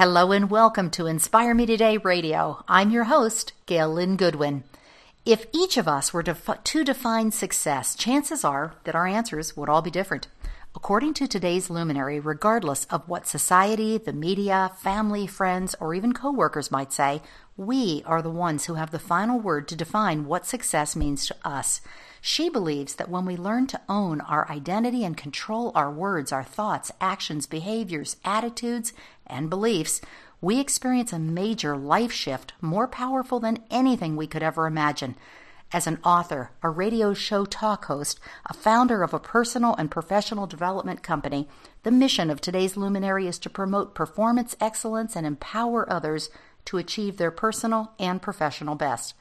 Hello and welcome to Inspire Me Today Radio. I'm your host, Gail Lynn Goodwin. If each of us were to, to define success, chances are that our answers would all be different. According to today's luminary, regardless of what society, the media, family, friends, or even coworkers might say, we are the ones who have the final word to define what success means to us. She believes that when we learn to own our identity and control our words, our thoughts, actions, behaviors, attitudes, and beliefs, we experience a major life shift more powerful than anything we could ever imagine. As an author, a radio show talk host, a founder of a personal and professional development company, the mission of today's luminary is to promote performance excellence and empower others to achieve their personal and professional best.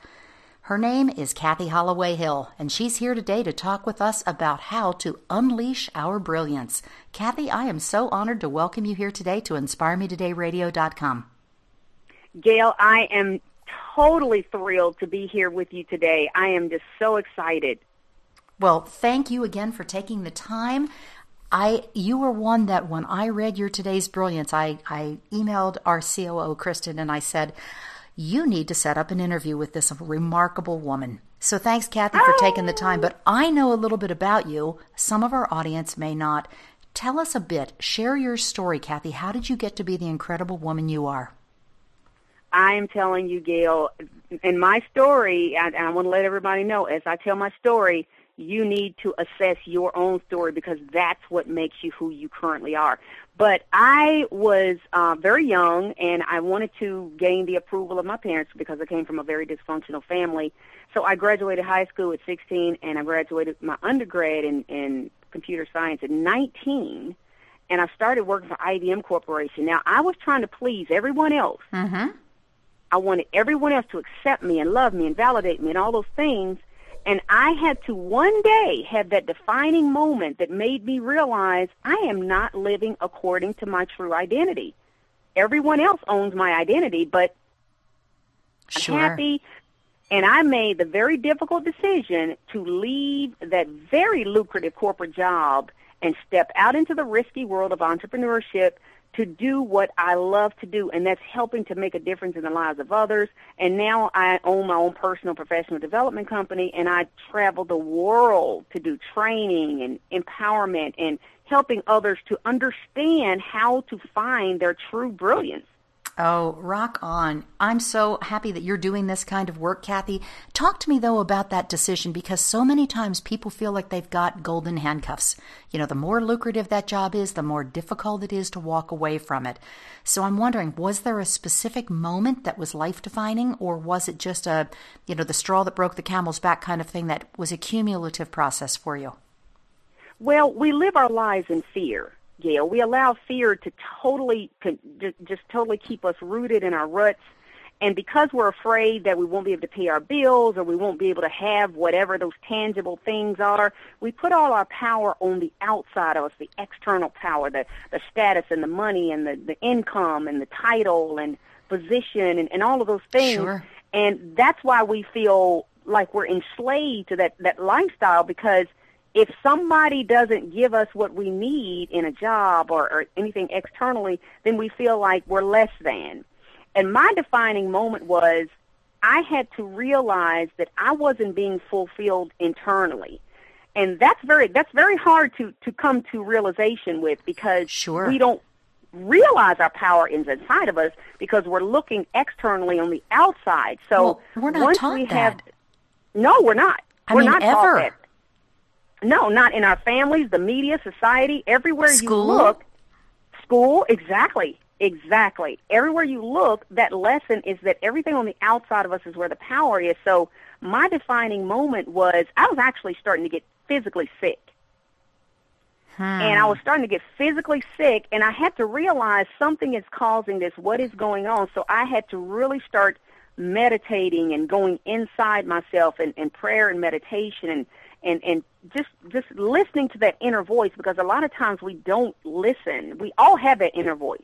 Her name is Cathy Holloway Hill, and she's here today to talk with us about how to unleash our brilliance. Cathy, I am so honored to welcome you here today to InspireMeTodayRadio.com. Gail, I am totally thrilled to be here with you today. I am just so excited. Well, thank you again for taking the time. I you were one that when I read your today's brilliance, I, I emailed our COO Kristen and I said, you need to set up an interview with this remarkable woman. So thanks, Cathy, for taking the time. But I know a little bit about you. Some of our audience may not. Tell us a bit. Share your story, Cathy. How did you get to be the incredible woman you are? I am telling you, Gail, in my story, and I want to let everybody know, as I tell my story, you need to assess your own story because that's what makes you who you currently are. But I was uh, very young and I wanted to gain the approval of my parents because I came from a very dysfunctional family. So I graduated high school at 16 and I graduated my undergrad in, in computer science at 19 and I started working for IBM Corporation. Now I was trying to please everyone else. Mm-hmm. I wanted everyone else to accept me and love me and validate me and all those things. And I had to one day have that defining moment that made me realize I am not living according to my true identity. Everyone else owns my identity, but sure. I'm happy. And I made the very difficult decision to leave that very lucrative corporate job and step out into the risky world of entrepreneurship to do what I love to do, and that's helping to make a difference in the lives of others. And now I own my own personal professional development company, and I travel the world to do training and empowerment and helping others to understand how to find their true brilliance. Oh, rock on. I'm so happy that you're doing this kind of work, Cathy. Talk to me, though, about that decision because so many times people feel like they've got golden handcuffs. You know, the more lucrative that job is, the more difficult it is to walk away from it. So I'm wondering, was there a specific moment that was life defining, or was it just a, you know, the straw that broke the camel's back kind of thing that was a cumulative process for you? Well, we live our lives in fear Gail. We allow fear to totally, to just totally keep us rooted in our ruts. And because we're afraid that we won't be able to pay our bills or we won't be able to have whatever those tangible things are, we put all our power on the outside of us, the external power, the, the status and the money and the, the income and the title and position and, and all of those things. Sure. And that's why we feel like we're enslaved to that, that lifestyle because if somebody doesn't give us what we need in a job or, or anything externally, then we feel like we're less than. And my defining moment was I had to realize that I wasn't being fulfilled internally. And that's very that's very hard to, to come to realization with because sure. we don't realize our power is inside of us because we're looking externally on the outside. So well, we're not once taught we that. have No, we're not. I we're mean, not ever. No, not in our families, the media, society, everywhere School? you look. School, exactly. Exactly. Everywhere you look, that lesson is that everything on the outside of us is where the power is. So my defining moment was I was actually starting to get physically sick. Hmm. And I was starting to get physically sick, and I had to realize something is causing this. What is going on? So I had to really start meditating and going inside myself and, and prayer and meditation and and and just just listening to that inner voice because a lot of times we don't listen. We all have that inner voice.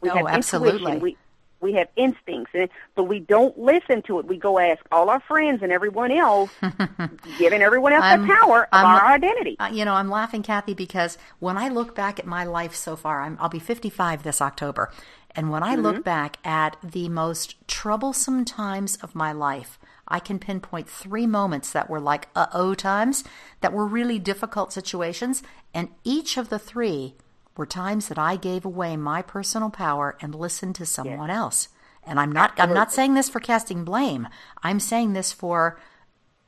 We Oh, have absolutely. intuition. We We have instincts, and, but we don't listen to it. We go ask all our friends and everyone else, giving everyone else the power of our identity. Uh, you know, I'm laughing, Cathy, because when I look back at my life so far, I'm, I'll be 55 this October. And when I mm-hmm. look back at the most troublesome times of my life, I can pinpoint three moments that were like uh oh times, that were really difficult situations. And each of the three were times that I gave away my personal power and listened to someone yes. else. And I'm not Absolutely. I'm not saying this for casting blame. I'm saying this for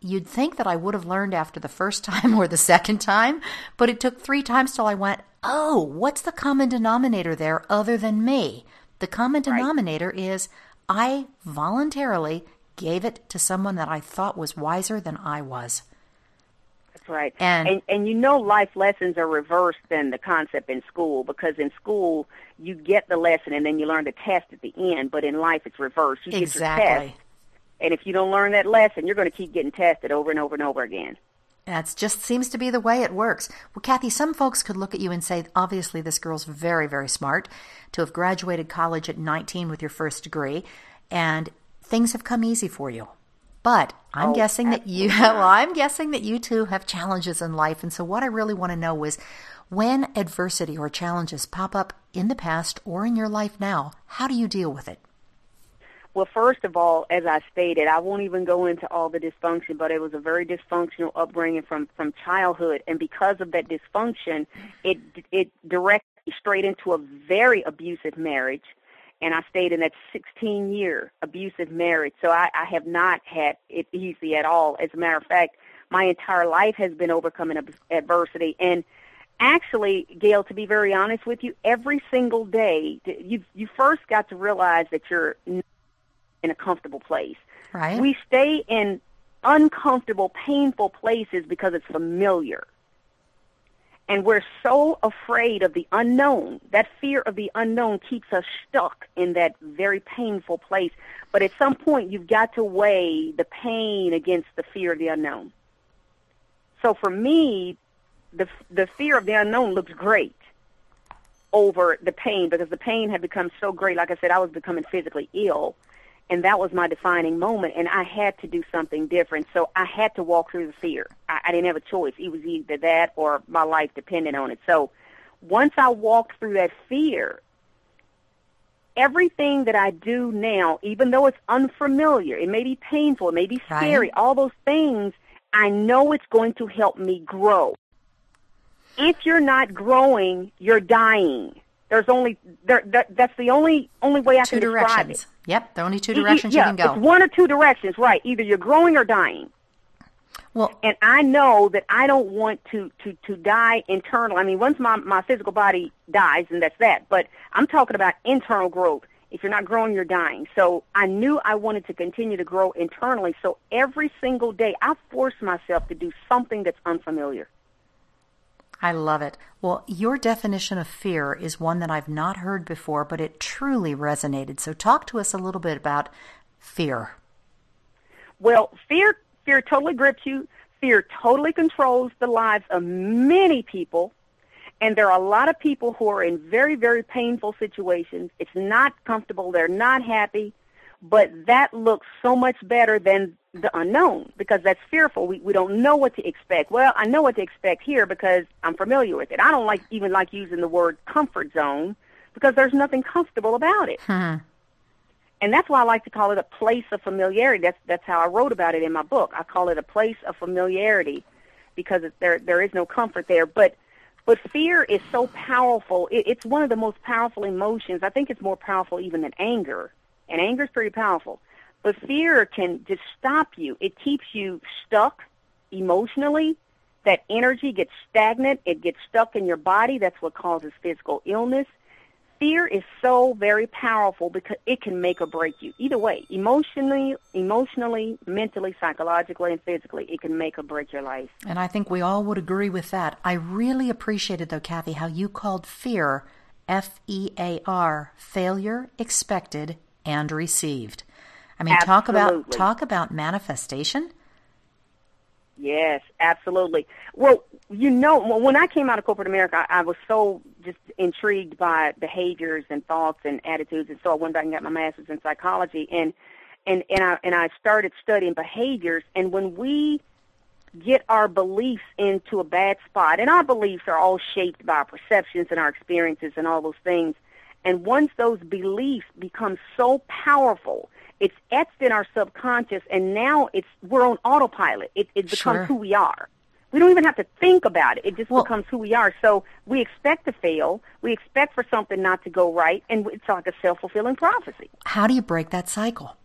you'd think that I would have learned after the first time or the second time, but it took 3 times till I went, "Oh, what's the common denominator there other than me?" The common denominator right. is I voluntarily gave it to someone that I thought was wiser than I was That's right. And, and and you know life lessons are reversed than the concept in school because in school you get the lesson and then you learn the test at the end, but in life it's reversed. You exactly. get your test. And if you don't learn that lesson, you're going to keep getting tested over and over and over again. That just seems to be the way it works. Well, Cathy, some folks could look at you and say, obviously, this girl's very, very smart to have graduated college at 19 with your first degree, and things have come easy for you. But I'm oh, guessing that you well, I'm guessing that you too have challenges in life. And so what I really want to know is when adversity or challenges pop up in the past or in your life now, how do you deal with it? Well, first of all, as I stated, I won't even go into all the dysfunction, but it was a very dysfunctional upbringing from from childhood, and because of that dysfunction, it it directed straight into a very abusive marriage and I stayed in that 16 year abusive marriage. So I, I have not had it easy at all. As a matter of fact, my entire life has been overcoming adversity. And actually, Gail, to be very honest with you, every single day, you you first got to realize that you're in a comfortable place. Right. We stay in uncomfortable, painful places because it's familiar. And we're so afraid of the unknown. That fear of the unknown keeps us stuck in that very painful place. But at some point, you've got to weigh the pain against the fear of the unknown. So for me, the the fear of the unknown looks great over the pain because the pain had become so great. Like I said, I was becoming physically ill and that was my defining moment and i had to do something different. So i had to walk through the fear. I, I didn't have a choice. It was either that or my life depended on it. So once i walked through that fear everything that i do now even though it's unfamiliar it may be painful it may be scary right. all those things i know it's going to help me grow. If you're not growing you're dying there's only there, that, that's the only only way I two can describe it. Yep, there are only two directions yeah, you can go. It's one or two directions, right? Either you're growing or dying. Well, and I know that I don't want to to to die internal. I mean, once my my physical body dies, and that's that. But I'm talking about internal growth. If you're not growing, you're dying. So I knew I wanted to continue to grow internally. So every single day, I forced myself to do something that's unfamiliar. I love it. Well, your definition of fear is one that I've not heard before, but it truly resonated. So talk to us a little bit about fear. Well, fear fear totally grips you. Fear totally controls the lives of many people. And there are a lot of people who are in very, very painful situations. It's not comfortable. They're not happy. But that looks so much better than the unknown because that's fearful. We we don't know what to expect. Well, I know what to expect here because I'm familiar with it. I don't like even like using the word comfort zone because there's nothing comfortable about it. Hmm. And that's why I like to call it a place of familiarity. That's that's how I wrote about it in my book. I call it a place of familiarity because it, there there is no comfort there. But but fear is so powerful. It, it's one of the most powerful emotions. I think it's more powerful even than anger. And anger is pretty powerful. But fear can just stop you. It keeps you stuck emotionally. That energy gets stagnant. It gets stuck in your body. That's what causes physical illness. Fear is so very powerful because it can make or break you. Either way, emotionally, emotionally, mentally, psychologically, and physically, it can make or break your life. And I think we all would agree with that. I really appreciated, though, Cathy, how you called fear F E A R, failure expected and received. I mean, absolutely. talk about talk about manifestation. Yes, absolutely. Well, you know, when I came out of corporate America, I, I was so just intrigued by behaviors and thoughts and attitudes, and so I went back and got my master's in psychology, and and and I and I started studying behaviors. And when we get our beliefs into a bad spot, and our beliefs are all shaped by our perceptions and our experiences and all those things. And once those beliefs become so powerful, it's etched in our subconscious, and now it's we're on autopilot. It, it becomes Sure. who we are. We don't even have to think about it. It just Well- becomes who we are. So we expect to fail. We expect for something not to go right, and it's like a self-fulfilling prophecy. How do you break that cycle?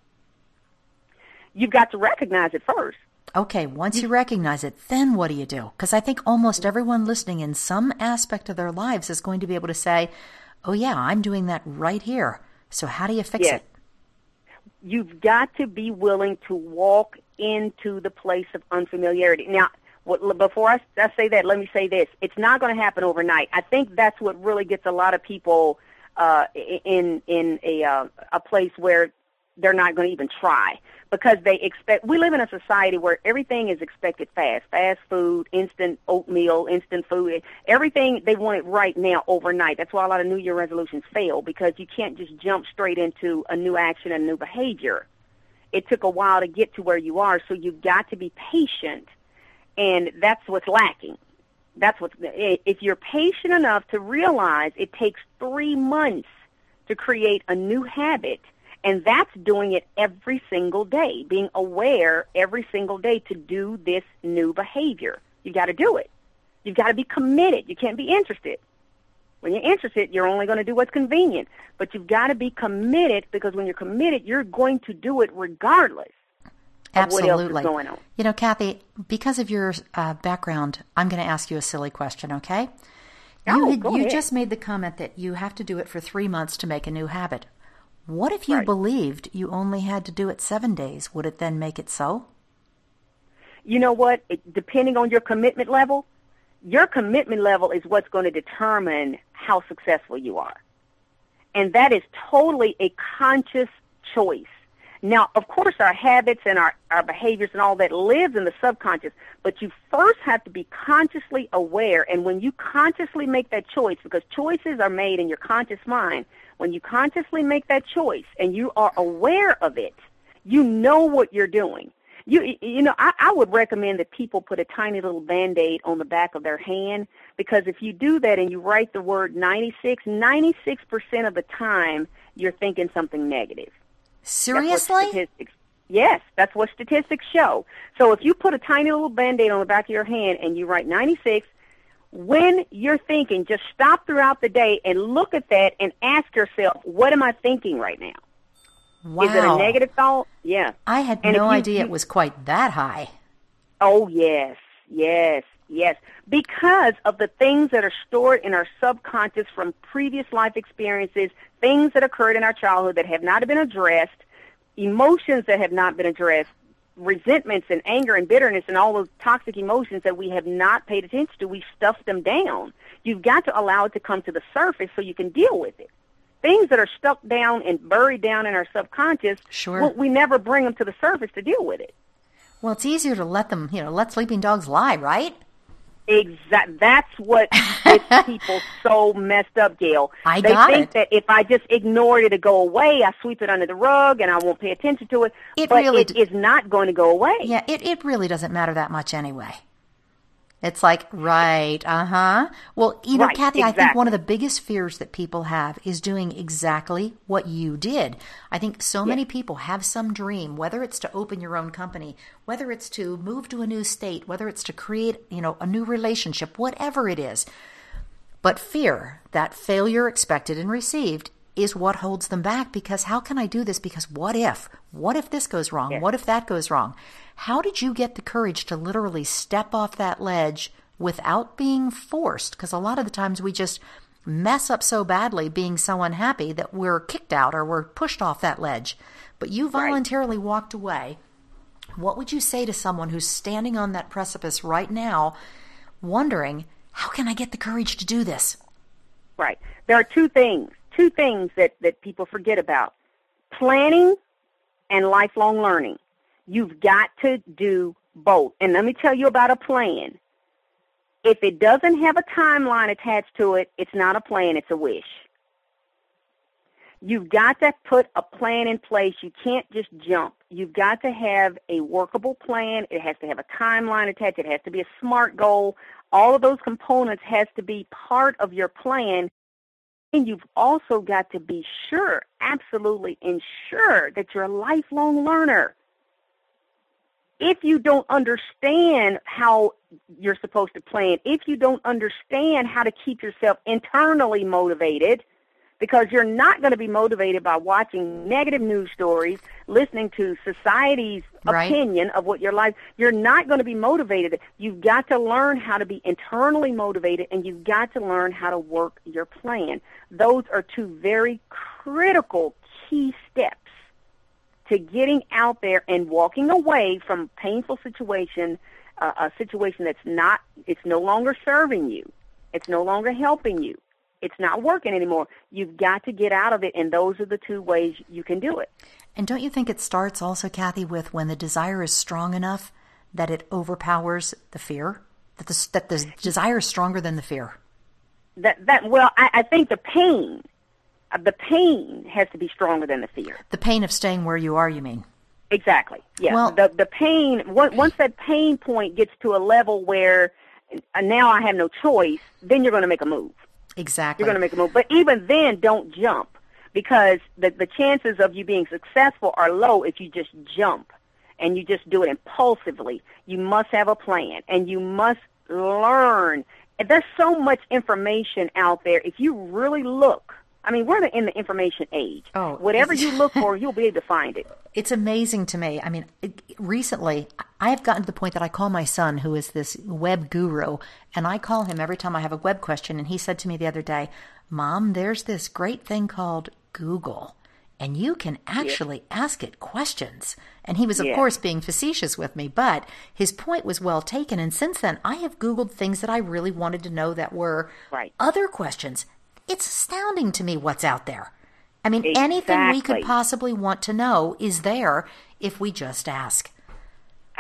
You've got to recognize it first. Okay, once you recognize it, then what do you do? Because I think almost everyone listening in some aspect of their lives is going to be able to say, oh, yeah, I'm doing that right here. So how do you fix Yes. it? you've got to be willing to walk into the place of unfamiliarity. Now, what, before I, I say that, let me say this: it's not going to happen overnight. I think that's what really gets a lot of people uh, in in a uh, a place where they're not going to even try because they expect. We live in a society where everything is expected fast, fast food, instant oatmeal, instant food, everything they want it right now, overnight. That's why a lot of New Year resolutions fail because you can't just jump straight into a new action and new behavior. It took a while to get to where you are, so you've got to be patient, and that's what's lacking. That's what if you're patient enough to realize it takes three months to create a new habit, and that's doing it every single day, being aware every single day to do this new behavior. You've got to do it. You've got to be committed. You can't be interested. When you're interested, you're only going to do what's convenient. But you've got to be committed because when you're committed, you're going to do it regardless of what else is Absolutely. You know, Cathy, because of your uh, background, I'm going to ask you a silly question, okay? You, Oh, had- you just made the comment that you have to do it for three months to make a new habit. What if you Right. believed you only had to do it seven days? Would it then make it so? you know what? It, depending on your commitment level, your commitment level is what's going to determine how successful you are. And that is totally a conscious choice. Now, of course, our habits and our, our behaviors and all that lives in the subconscious, but you first have to be consciously aware. And when you consciously make that choice, because choices are made in your conscious mind, when you consciously make that choice and you are aware of it, you know what you're doing. You you know, I, I would recommend that people put a tiny little band-aid on the back of their hand because if you do that and you write the word 96, 96% of the time you're thinking something negative. Seriously? statistics. Yes, that's what statistics show. So if you put a tiny little band-aid on the back of your hand and you write 96, when you're thinking, just stop throughout the day and look at that and ask yourself, what am I thinking right now? Wow. Is it a negative thought? Yeah. I had And no you- idea you- it was quite that high. Oh, yes, yes, yes. Because of the things that are stored in our subconscious from previous life experiences, things that occurred in our childhood that have not been addressed, emotions that have not been addressed, resentments and anger and bitterness and all those toxic emotions that we have not paid attention to, we stuff them down. You've got to allow it to come to the surface so you can deal with it. Things that are stuck down and buried down in our subconscious, Sure. well, we never bring them to the surface to deal with it. Well, it's easier to let them, you know, let sleeping dogs lie, right? Exact. That's what gets people so messed up, Gail. I they think it. that if I just ignore it, it'll go away. I sweep it under the rug and I won't pay attention to it. It but really it d- is not going to go away. Yeah, it, it really doesn't matter that much anyway. It's like, right, uh huh. Well, you know, Right, Cathy, I think one of the biggest fears that people have is doing exactly what you did. I think so many people have some dream, whether it's to open your own company, whether it's to move to a new state, whether it's to create, you know, a new relationship, whatever it is. But fear, that failure expected and received, is what holds them back because how can I do this? Because what if? What if this goes wrong? What if that goes wrong? How did you get the courage to literally step off that ledge without being forced? Because a lot of the times we just mess up so badly being so unhappy that we're kicked out or we're pushed off that ledge. But you voluntarily walked away. What would you say to someone who's standing on that precipice right now, wondering, how can I get the courage to do this? Right. There are two things, two things that, that people forget about. Planning and lifelong learning. You've got to do both. And let me tell you about a plan. If it doesn't have a timeline attached to it, it's not a plan, it's a wish. You've got to put a plan in place. You can't just jump. You've got to have a workable plan. It has to have a timeline attached. It has to be a SMART goal. All of those components has to be part of your plan. And you've also got to be sure, absolutely ensure that you're a lifelong learner. If you don't understand how you're supposed to plan, if you don't understand how to keep yourself internally motivated, because you're not going to be motivated by watching negative news stories, listening to society's right. opinion of what your life. You're not going to be motivated. You've got to learn how to be internally motivated, and you've got to learn how to work your plan. Those are two very critical key steps to getting out there and walking away from painful situation, uh, a situation that's not. It's no longer serving you. It's no longer helping you it's not working anymore. You've got to get out of it, and those are the two ways you can do it. And don't you think it starts also, Cathy, with when the desire is strong enough that it overpowers the fear? That the, that the desire is stronger than the fear? That, that well, I, I think the pain, uh, the pain has to be stronger than the fear. The pain of staying where you are, you mean? Exactly. Yeah. Well, the the pain once that pain point gets to a level where uh, now I have no choice, then you're going to make a move. Exactly. You're going to make a move. But even then, don't jump because the, the chances of you being successful are low if you just jump and you just do it impulsively. You must have a plan and you must learn. And there's so much information out there. If you really look, I mean, we're in the information age. Oh, Whatever you look for, you'll be able to find it. It's amazing to me. I mean, recently I have gotten to the point that I call my son, who is this web guru, and I call him every time I have a web question. And he said to me the other day, Mom, there's this great thing called Google, and you can actually yeah. ask it questions. And he was, of yeah. course, being facetious with me, but his point was well taken. And since then, I have Googled things that I really wanted to know that were right. other questions it's astounding to me what's out there. I mean, exactly. anything we could possibly want to know is there if we just ask.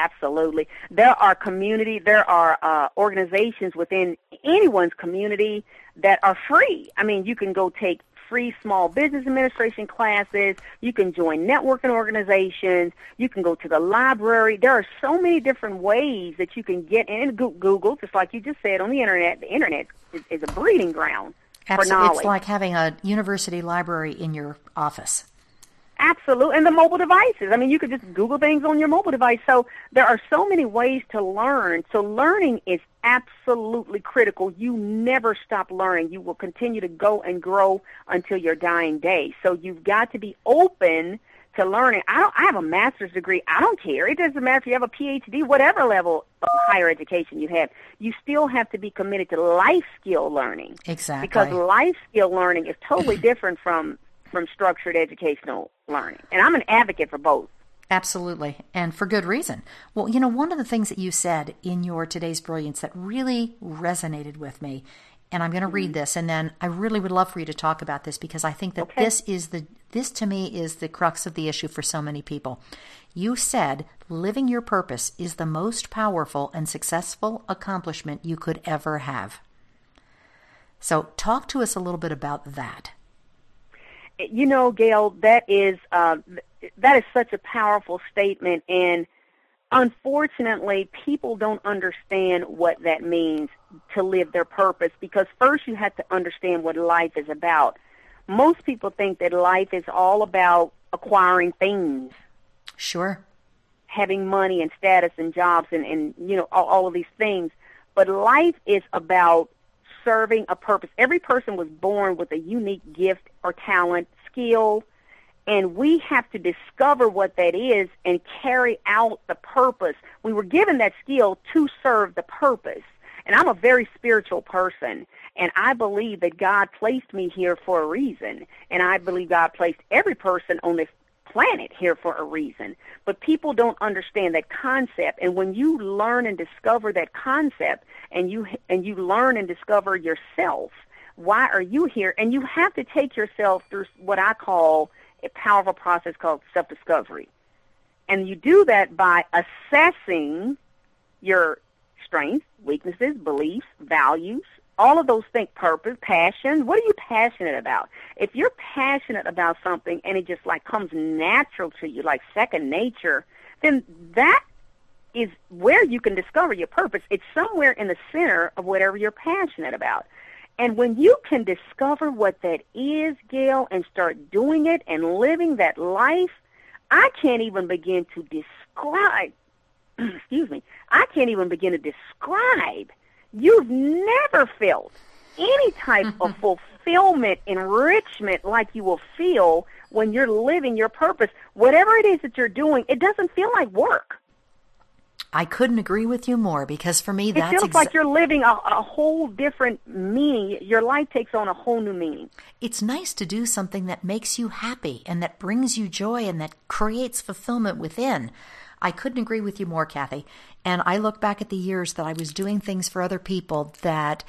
Absolutely. There are community, there are uh, organizations within anyone's community that are free. I mean, you can go take free small business administration classes. You can join networking organizations. You can go to the library. There are so many different ways that you can get in Google, just like you just said on the internet. The internet is, is a breeding ground Absolutely. It's like having a university library in your office. Absolutely. And the mobile devices. I mean, you could just Google things on your mobile device. So there are so many ways to learn. So learning is absolutely critical. You never stop learning. You will continue to go and grow until your dying day. So you've got to be open to learning. I don't. I have a master's degree. I don't care. It doesn't matter if you have a PhD, whatever level of higher education you have. You still have to be committed to life skill learning. Exactly. Because life skill learning is totally different from from structured educational learning. And I'm an advocate for both. Absolutely, and for good reason. Well, you know, one of the things that you said in your today's brilliance that really resonated with me and I'm going to mm-hmm. read this and then I really would love for you to talk about this because I think that okay. this is the this to me is the crux of the issue for so many people. You said living your purpose is the most powerful and successful accomplishment you could ever have. So talk to us a little bit about that. You know, Gail, that is uh, that is such a powerful statement and unfortunately, people don't understand what that means to live their purpose because first you have to understand what life is about. Most people think that life is all about acquiring things. Sure. Having money and status and jobs and, and you know, all, all of these things. But life is about serving a purpose. Every person was born with a unique gift or talent, skill, and we have to discover what that is and carry out the purpose. We were given that skill to serve the purpose. And I'm a very spiritual person, and I believe that God placed me here for a reason, and I believe God placed every person on this planet here for a reason. But people don't understand that concept, and when you learn and discover that concept, and you and you learn and discover yourself, why are you here? And you have to take yourself through what I call a powerful process called self-discovery. And you do that by assessing your strengths, weaknesses, beliefs, values, all of those think purpose, passion. What are you passionate about? If you're passionate about something and it just like comes natural to you, like second nature, then that is where you can discover your purpose. It's somewhere in the center of whatever you're passionate about. And when you can discover what that is, Gail, and start doing it and living that life, I can't even begin to describe, excuse me, I can't even begin to describe. You've never felt any type of fulfillment, enrichment like you will feel when you're living your purpose. Whatever it is that you're doing, it doesn't feel like work. I couldn't agree with you more because for me that's it feels exa- like you're living a, a whole different meaning. Your life takes on a whole new meaning. It's nice to do something that makes you happy and that brings you joy and that creates fulfillment within. I couldn't agree with you more, Cathy. And I look back at the years that I was doing things for other people that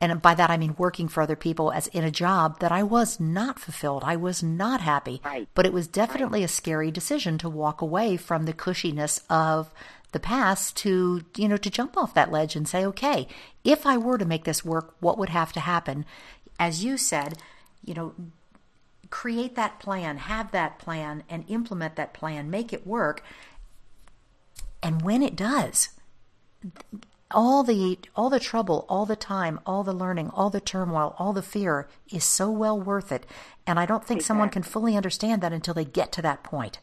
and by that I mean working for other people as in a job that I was not fulfilled. I was not happy. Right. But it was definitely right. a scary decision to walk away from the cushiness of the past to, you know, to jump off that ledge and say, okay, if I were to make this work, what would have to happen? As you said, you know, create that plan, have that plan, and implement that plan, make it work. And when it does, all the all the trouble, all the time, all the learning, all the turmoil, all the fear is so well worth it. And I don't think exactly. someone can fully understand that until they get to that point.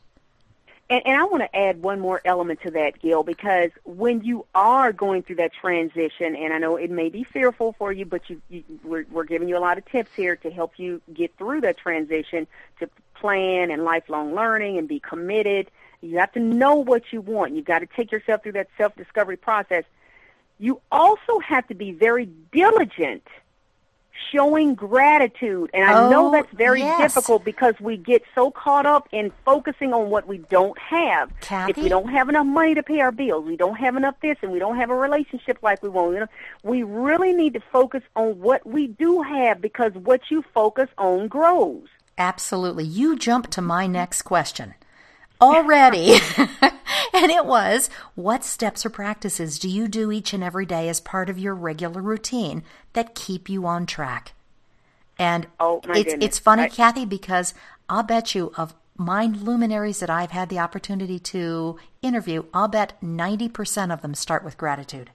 And, and I want to add one more element to that, Gail, because when you are going through that transition, and I know it may be fearful for you, but you, you we're, we're giving you a lot of tips here to help you get through that transition to plan and lifelong learning and be committed. You have to know what you want. You've got to take yourself through that self-discovery process. You also have to be very diligent showing gratitude. And I oh, know that's very yes. difficult because we get so caught up in focusing on what we don't have. Cathy? If we don't have enough money to pay our bills, we don't have enough this, and we don't have a relationship like we want. You know, we really need to focus on what we do have because what you focus on grows. Absolutely. You jump to my next question already. and it was, what steps or practices do you do each and every day as part of your regular routine that keep you on track? And oh, it's goodness. it's funny, I, Cathy, because I'll bet you of mind luminaries that I've had the opportunity to interview, I'll bet 90% of them start with gratitude.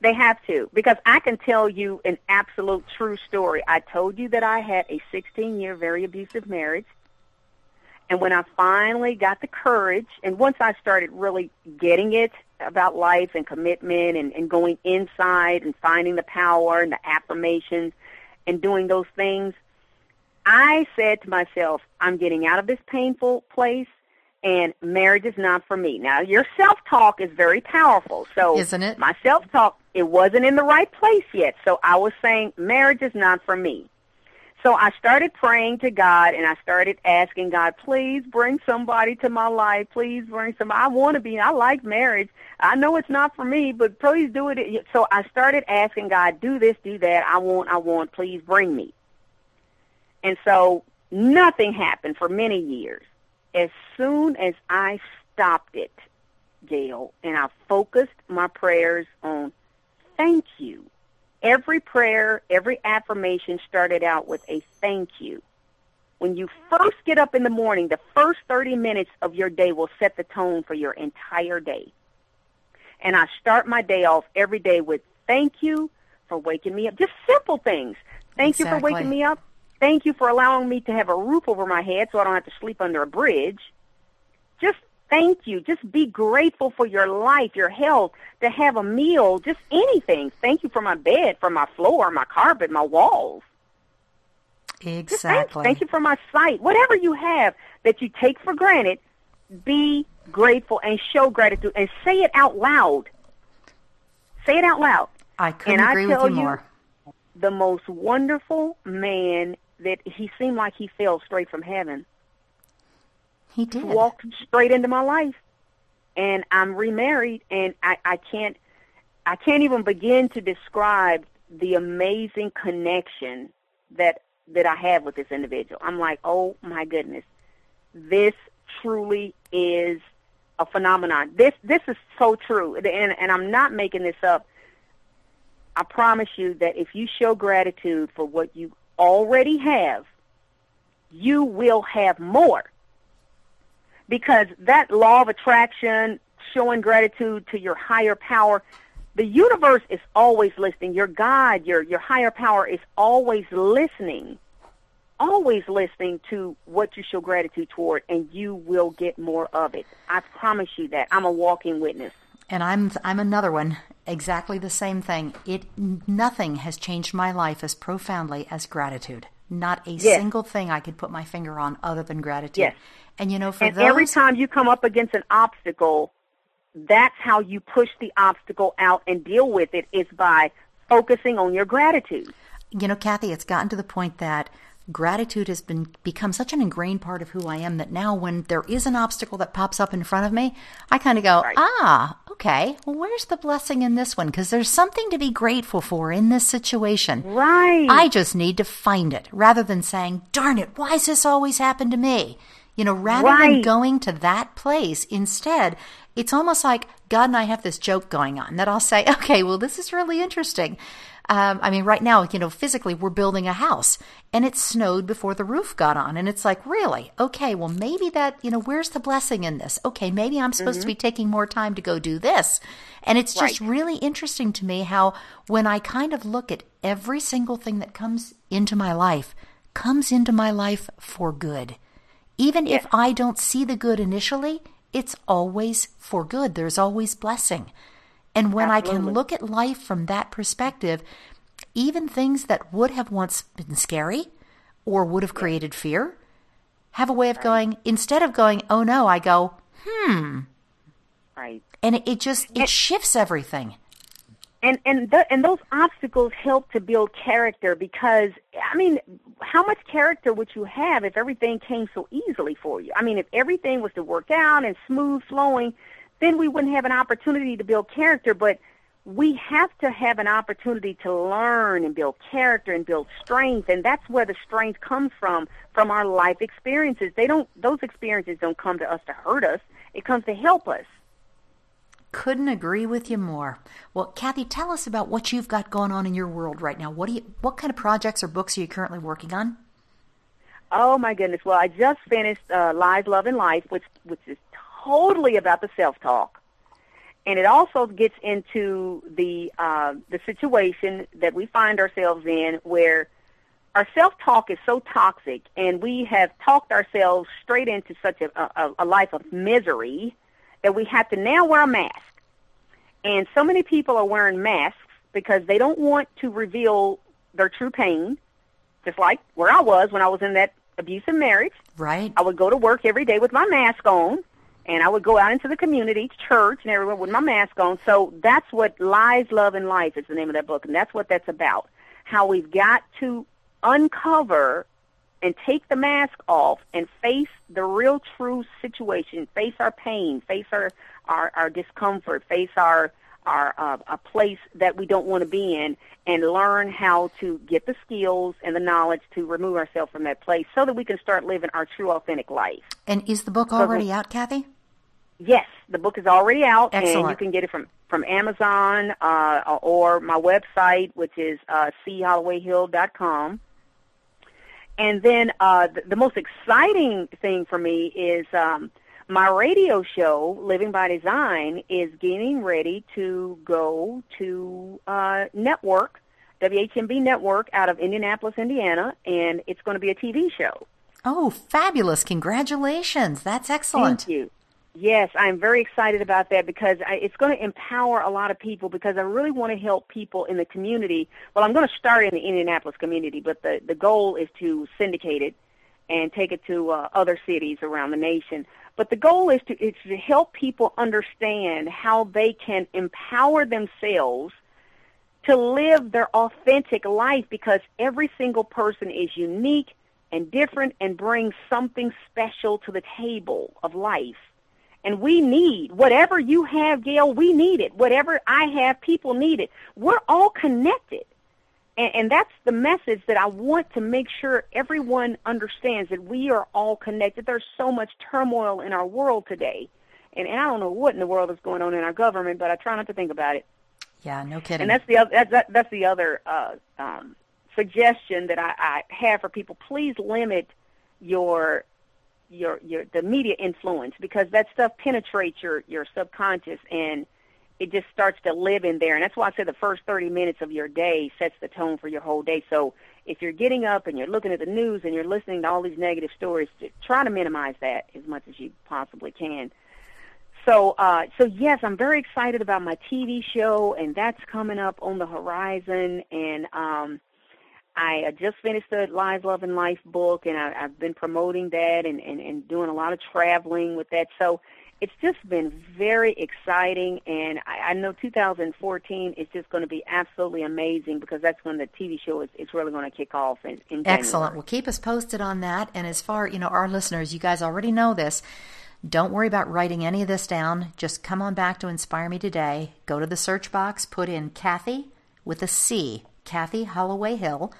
They have to, because I can tell you an absolute true story. I told you that I had a 16 year very abusive marriage. And when I finally got the courage, and once I started really getting it about life and commitment and, and going inside and finding the power and the affirmations and doing those things, I said to myself, I'm getting out of this painful place and marriage is not for me. Now, your self-talk is very powerful. So, isn't it? My self-talk, it wasn't in the right place yet. So I was saying, marriage is not for me. So I started praying to God and I started asking God, please bring somebody to my life. Please bring some. I want to be, I like marriage. I know it's not for me, but please do it. So I started asking God, do this, do that. I want, I want, please bring me. And so nothing happened for many years. As soon as I stopped it, Gail, and I focused my prayers on thank you Every prayer, every affirmation started out with a thank you. When you first get up in the morning, the first 30 minutes of your day will set the tone for your entire day. And I start my day off every day with thank you for waking me up. Just simple things. Thank exactly. you for waking me up. Thank you for allowing me to have a roof over my head so I don't have to sleep under a bridge. Just thank you. Just be grateful for your life, your health, to have a meal, just anything. Thank you for my bed, for my floor, my carpet, my walls. Exactly. Thank, thank you for my sight. Whatever you have that you take for granted, be grateful and show gratitude and say it out loud. Say it out loud. I couldn't and agree I tell with you you, more. The most wonderful man that he seemed like he fell straight from heaven. He did. Walked straight into my life. And I'm remarried and I, I can't I can't even begin to describe the amazing connection that that I have with this individual. I'm like, oh my goodness, this truly is a phenomenon. This this is so true, and and I'm not making this up. I promise you that if you show gratitude for what you already have, you will have more. Because that law of attraction, showing gratitude to your higher power, the universe is always listening. Your God, your your higher power is always listening. Always listening to what you show gratitude toward and you will get more of it. I promise you that. I'm a walking witness. And I'm I'm another one. Exactly the same thing. It nothing has changed my life as profoundly as gratitude. Not a Yes. single thing I could put my finger on other than gratitude. Yes. And you know, for And those every time you come up against an obstacle, that's how you push the obstacle out and deal with it is by focusing on your gratitude. you know, Cathy, it's gotten to the point that gratitude has been become such an ingrained part of who I am that now when there is an obstacle that pops up in front of me, I kind of go, Right. "Ah, okay. Well, where's the blessing in this one? Because there's something to be grateful for in this situation." Right. I just need to find it rather than saying, darn it, why does this always happen to me? You know, rather than going to that place, instead, it's almost like God and I have this joke going on that I'll say, okay, well, this is really interesting. Um, I mean, right now, you know, physically, we're building a house and it snowed before the roof got on. And it's like, really? Okay, well, maybe that, you know, where's the blessing in this? Okay, maybe I'm supposed to be taking more time to go do this. And it's just Right. really interesting to me how when I kind of look at every single thing that comes into my life, comes into my life for good. Even if I don't see the good initially, it's always for good. There's always blessing. And when I can look at life from that perspective, even things that would have once been scary or would have created fear have a way of going, instead of going, oh no, I go, hmm. right. and it, it just, it shifts everything. and and th- and those obstacles help to build character because I mean, how much character would you have if everything came so easily for you? I mean, if everything was to work out and smooth flowing, then we wouldn't have an opportunity to build character. But we have to have an opportunity to learn and build character and build strength, and that's where the strength comes from from our life experiences. They don't; those experiences don't come to us to hurt us. It comes to help us. Couldn't agree with you more. Well, Cathy, tell us about what you've got going on in your world right now. What do you, what kind of projects or books are you currently working on? Oh my goodness! Well, I just finished uh, Lies, Love, and Life, which which is totally about the self talk, and it also gets into the uh, the situation that we find ourselves in, where our self talk is so toxic, and we have talked ourselves straight into such a, a, a life of misery that we have to now wear a mask. And so many people are wearing masks because they don't want to reveal their true pain, just like where I was when I was in that abusive marriage. Right? I would go to work every day with my mask on, and I would go out into the community, church, and everywhere with my mask on. So that's what Lies, Love, and Life is the name of that book, and that's what that's about. How we've got to uncover and take the mask off and face the real true situation, face our pain, face our our, our discomfort, face our our uh, a place that we don't want to be in, and learn how to get the skills and the knowledge to remove ourselves from that place, so that we can start living our true, authentic life. And is the book already out, Cathy? Yes, the book is already out, and you can get it from from Amazon uh, or my website, which is uh, chollowayhill.com. And then uh, the, the most exciting thing for me is um, my radio show, Living by Design, is getting ready to go to uh, network, WHMB Network, out of Indianapolis, Indiana, and it's going to be a TV show. Oh, fabulous. Congratulations. That's excellent. Thank you. Yes, I'm very excited about that because I, it's going to empower a lot of people because I really want to help people in the community. Well, I'm going to start in the Indianapolis community, but the, the goal is to syndicate it and take it to uh, other cities around the nation. But the goal is to, is to help people understand how they can empower themselves to live their authentic life because every single person is unique and different and brings something special to the table of life. And we need whatever you have, Gail, we need it. Whatever I have, people need it. We're all connected. And, and that's the message that I want to make sure everyone understands that we are all connected. There's so much turmoil in our world today. and, and I don't know what in the world is going on in our government, but I try not to think about it. Yeah, no kidding. And that's the other that's, that, that's the other uh, um, suggestion that I, I have for people. Please limit your your your the media influence because that stuff penetrates your your subconscious and it just starts to live in there. And that's why I said the first 30 minutes of your day sets the tone for your whole day. So if you're getting up and you're looking at the news and you're listening to all these negative stories, try to minimize that as much as you possibly can. So, uh, so yes, I'm very excited about my TV show, and that's coming up on the horizon. And um, I just finished the Lies, Love, and Life book, and I, I've been promoting that and, and, and doing a lot of traveling with that. So it's just been very exciting, and I, I know 2014 is just going to be absolutely amazing because that's when the TV show is, is really going to kick off in, in Excellent. Well, keep us posted on that. And as far, you know, our listeners, you guys already know this. Don't worry about writing any of this down. Just come on back to Inspire Me Today. Go to the search box, put in Cathy with a C, Cathy Holloway Hill,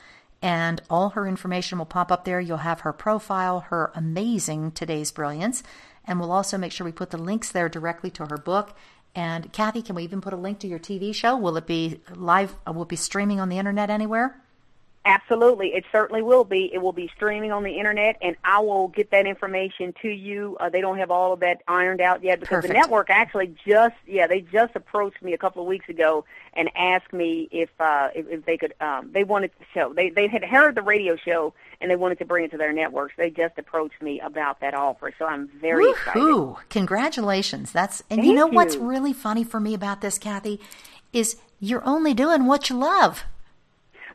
and all her information will pop up there. You'll have her profile, her amazing Today's Brilliance and we'll also make sure we put the links there directly to her book. And Cathy, can we even put a link to your TV show? Will it be live? Will it be streaming on the internet anywhere? Absolutely, it certainly will be. It will be streaming on the internet, and I will get that information to you. Uh, they don't have all of that ironed out yet because Perfect. the network actually just yeah they just approached me a couple of weeks ago and asked me if uh, if, if they could um, they wanted to show they they had heard the radio show and they wanted to bring it to their networks. They just approached me about that offer, so I'm very Woo-hoo. excited. Congratulations! That's and Thank you know you. what's really funny for me about this, Cathy, is you're only doing what you love.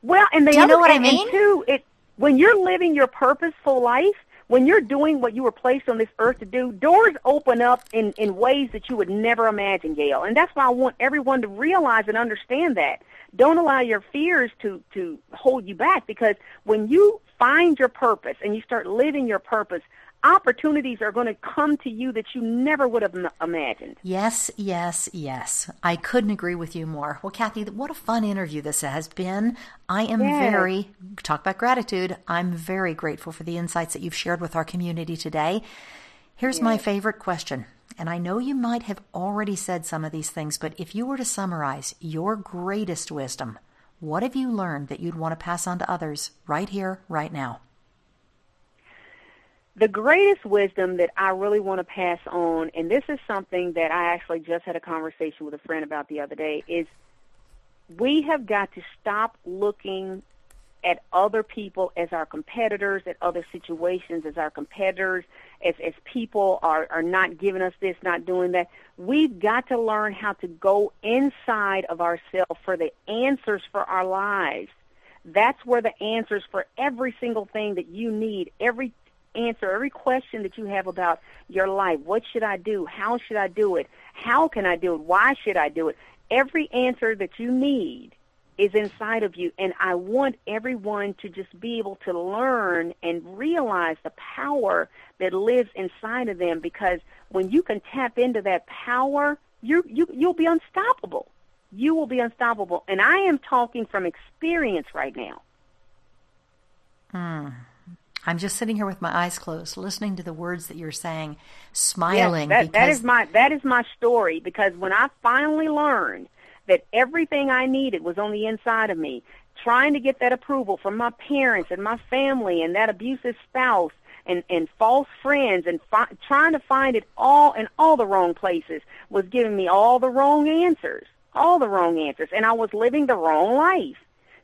Well, and the Do you other, know what I mean? Too, it when you're living your purposeful life, when you're doing what you were placed on this earth to do, doors open up in in ways that you would never imagine, Gail. And that's why I want everyone to realize and understand that. Don't allow your fears to to hold you back because when you find your purpose and you start living your purpose, opportunities are going to come to you that you never would have imagined. Yes, yes, yes. I couldn't agree with you more. Well, Cathy, what a fun interview this has been. I am yes. very, talk about gratitude, I'm very grateful for the insights that you've shared with our community today. Here's yes. my favorite question. And I know you might have already said some of these things, but if you were to summarize your greatest wisdom, what have you learned that you'd want to pass on to others right here, right now? The greatest wisdom that I really want to pass on, and this is something that I actually just had a conversation with a friend about the other day, is we have got to stop looking at other people as our competitors, at other situations as our competitors, as, as people are, are not giving us this, not doing that. We've got to learn how to go inside of ourselves for the answers for our lives. That's where the answers for every single thing that you need, every answer every question that you have about your life. What should I do? How should I do it? How can I do it? Why should I do it? Every answer that you need is inside of you. And I want everyone to just be able to learn and realize the power that lives inside of them because when you can tap into that power, you you you'll be unstoppable. You will be unstoppable. And I am talking from experience right now. Hmm. I'm just sitting here with my eyes closed, listening to the words that you're saying, smiling. Yes, that, because... that is my that is my story. Because when I finally learned that everything I needed was on the inside of me, trying to get that approval from my parents and my family and that abusive spouse and and false friends and fi- trying to find it all in all the wrong places was giving me all the wrong answers, all the wrong answers, and I was living the wrong life.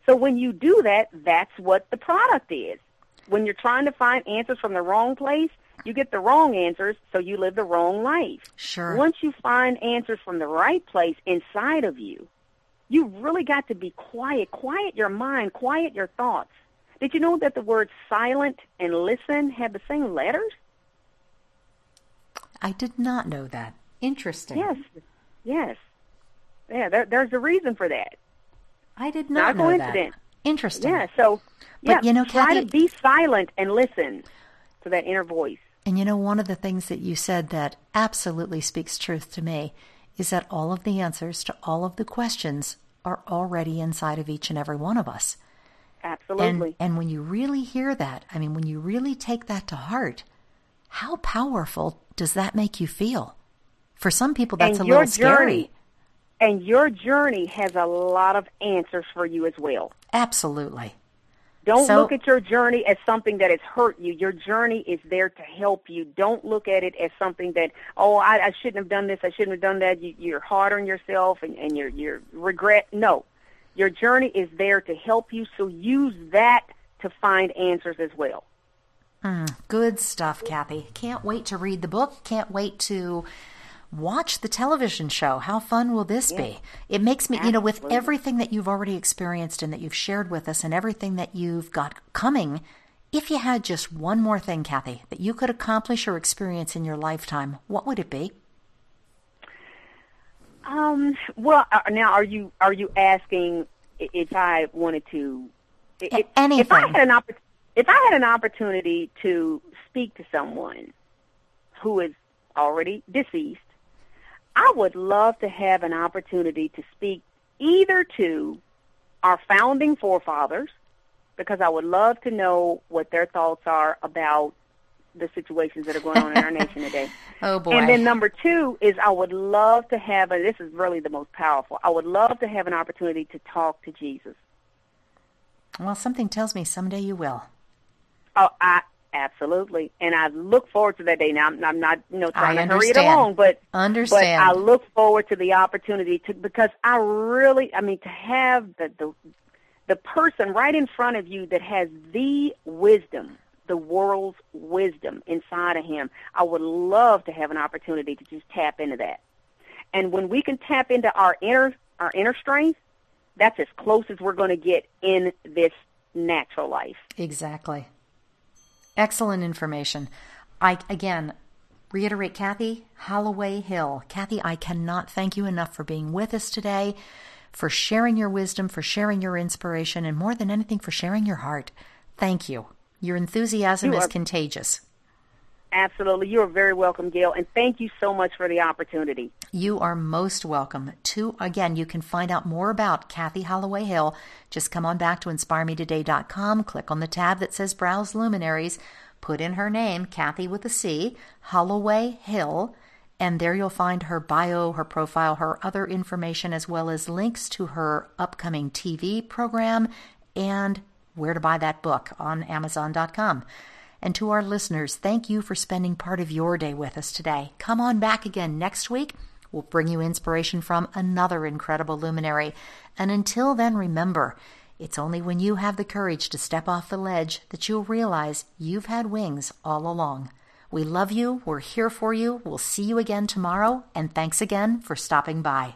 So when you do that, that's what the product is when you're trying to find answers from the wrong place, you get the wrong answers, so you live the wrong life. Sure. Once you find answers from the right place inside of you, you really got to be quiet. Quiet your mind, quiet your thoughts. Did you know that the words silent and listen have the same letters? I did not know that. Interesting. Yes. Yes. Yeah, there, there's a reason for that. I did not, not know coincidence. that. Interesting. Yeah, so but yeah, you know, try Cathy, to be silent and listen to that inner voice. And you know, one of the things that you said that absolutely speaks truth to me is that all of the answers to all of the questions are already inside of each and every one of us. Absolutely. And, and when you really hear that, I mean, when you really take that to heart, how powerful does that make you feel? For some people, that's and a little scary. journey, and your journey has a lot of answers for you as well. Absolutely. Don't So- look at your journey as something that has hurt you. Your journey is there to help you. Don't look at it as something that, oh, I, I shouldn't have done this. I shouldn't have done that. You, you're hard on yourself and, and you're, you're regret. No, your journey is there to help you. So use that to find answers as well. Mm, good stuff, Cathy. Can't wait to read the book. Can't wait to watch the television show. How fun will this be? It makes me, you know, with everything that you've already experienced and that you've shared with us and everything that you've got coming, if you had just one more thing, Cathy, that you could accomplish or experience in your lifetime, what would it be? Um. Well, uh, now are you are you asking if I wanted to? i- A- If, if I had an oppor- if I had an opportunity to speak to someone who is already deceased, I would love to have an opportunity to speak either to our founding forefathers, because I would love to know what their thoughts are about the situations that are going on in our nation today. Oh, boy. And then number two is I would love to have, and this is really the most powerful, I would love to have an opportunity to talk to Jesus. well, something tells me someday you will. Oh, I absolutely, and I look forward to that day. Now, I'm, I'm not, you know, trying to hurry it along, but Understand. But I look forward to the opportunity to because I really, I mean, to have the the the person right in front of you that has the wisdom, the world's wisdom inside of him. I would love to have an opportunity to just tap into that. And when we can tap into our inner our inner strength, that's as close as we're going to get in this natural life. Exactly. Excellent information. I again reiterate Cathy Holloway Hill. Cathy, I cannot thank you enough for being with us today, for sharing your wisdom, for sharing your inspiration, and more than anything, for sharing your heart. Thank you. Your enthusiasm You is are- contagious. Absolutely. You are very welcome, Gail, and thank you so much for the opportunity. You are most welcome to, again, you can find out more about Cathy Holloway Hill. Just come on back to inspiremetoday.com, click on the tab that says Browse Luminaries, put in her name, Cathy with a C, Holloway Hill, and there you'll find her bio, her profile, her other information, as well as links to her upcoming TV program and where to buy that book on Amazon.com. And to our listeners, thank you for spending part of your day with us today. Come on back again next week. We'll bring you inspiration from another incredible luminary. And until then, remember, it's only when you have the courage to step off the ledge that you'll realize you've had wings all along. We love you. We're here for you. We'll see you again tomorrow. And thanks again for stopping by.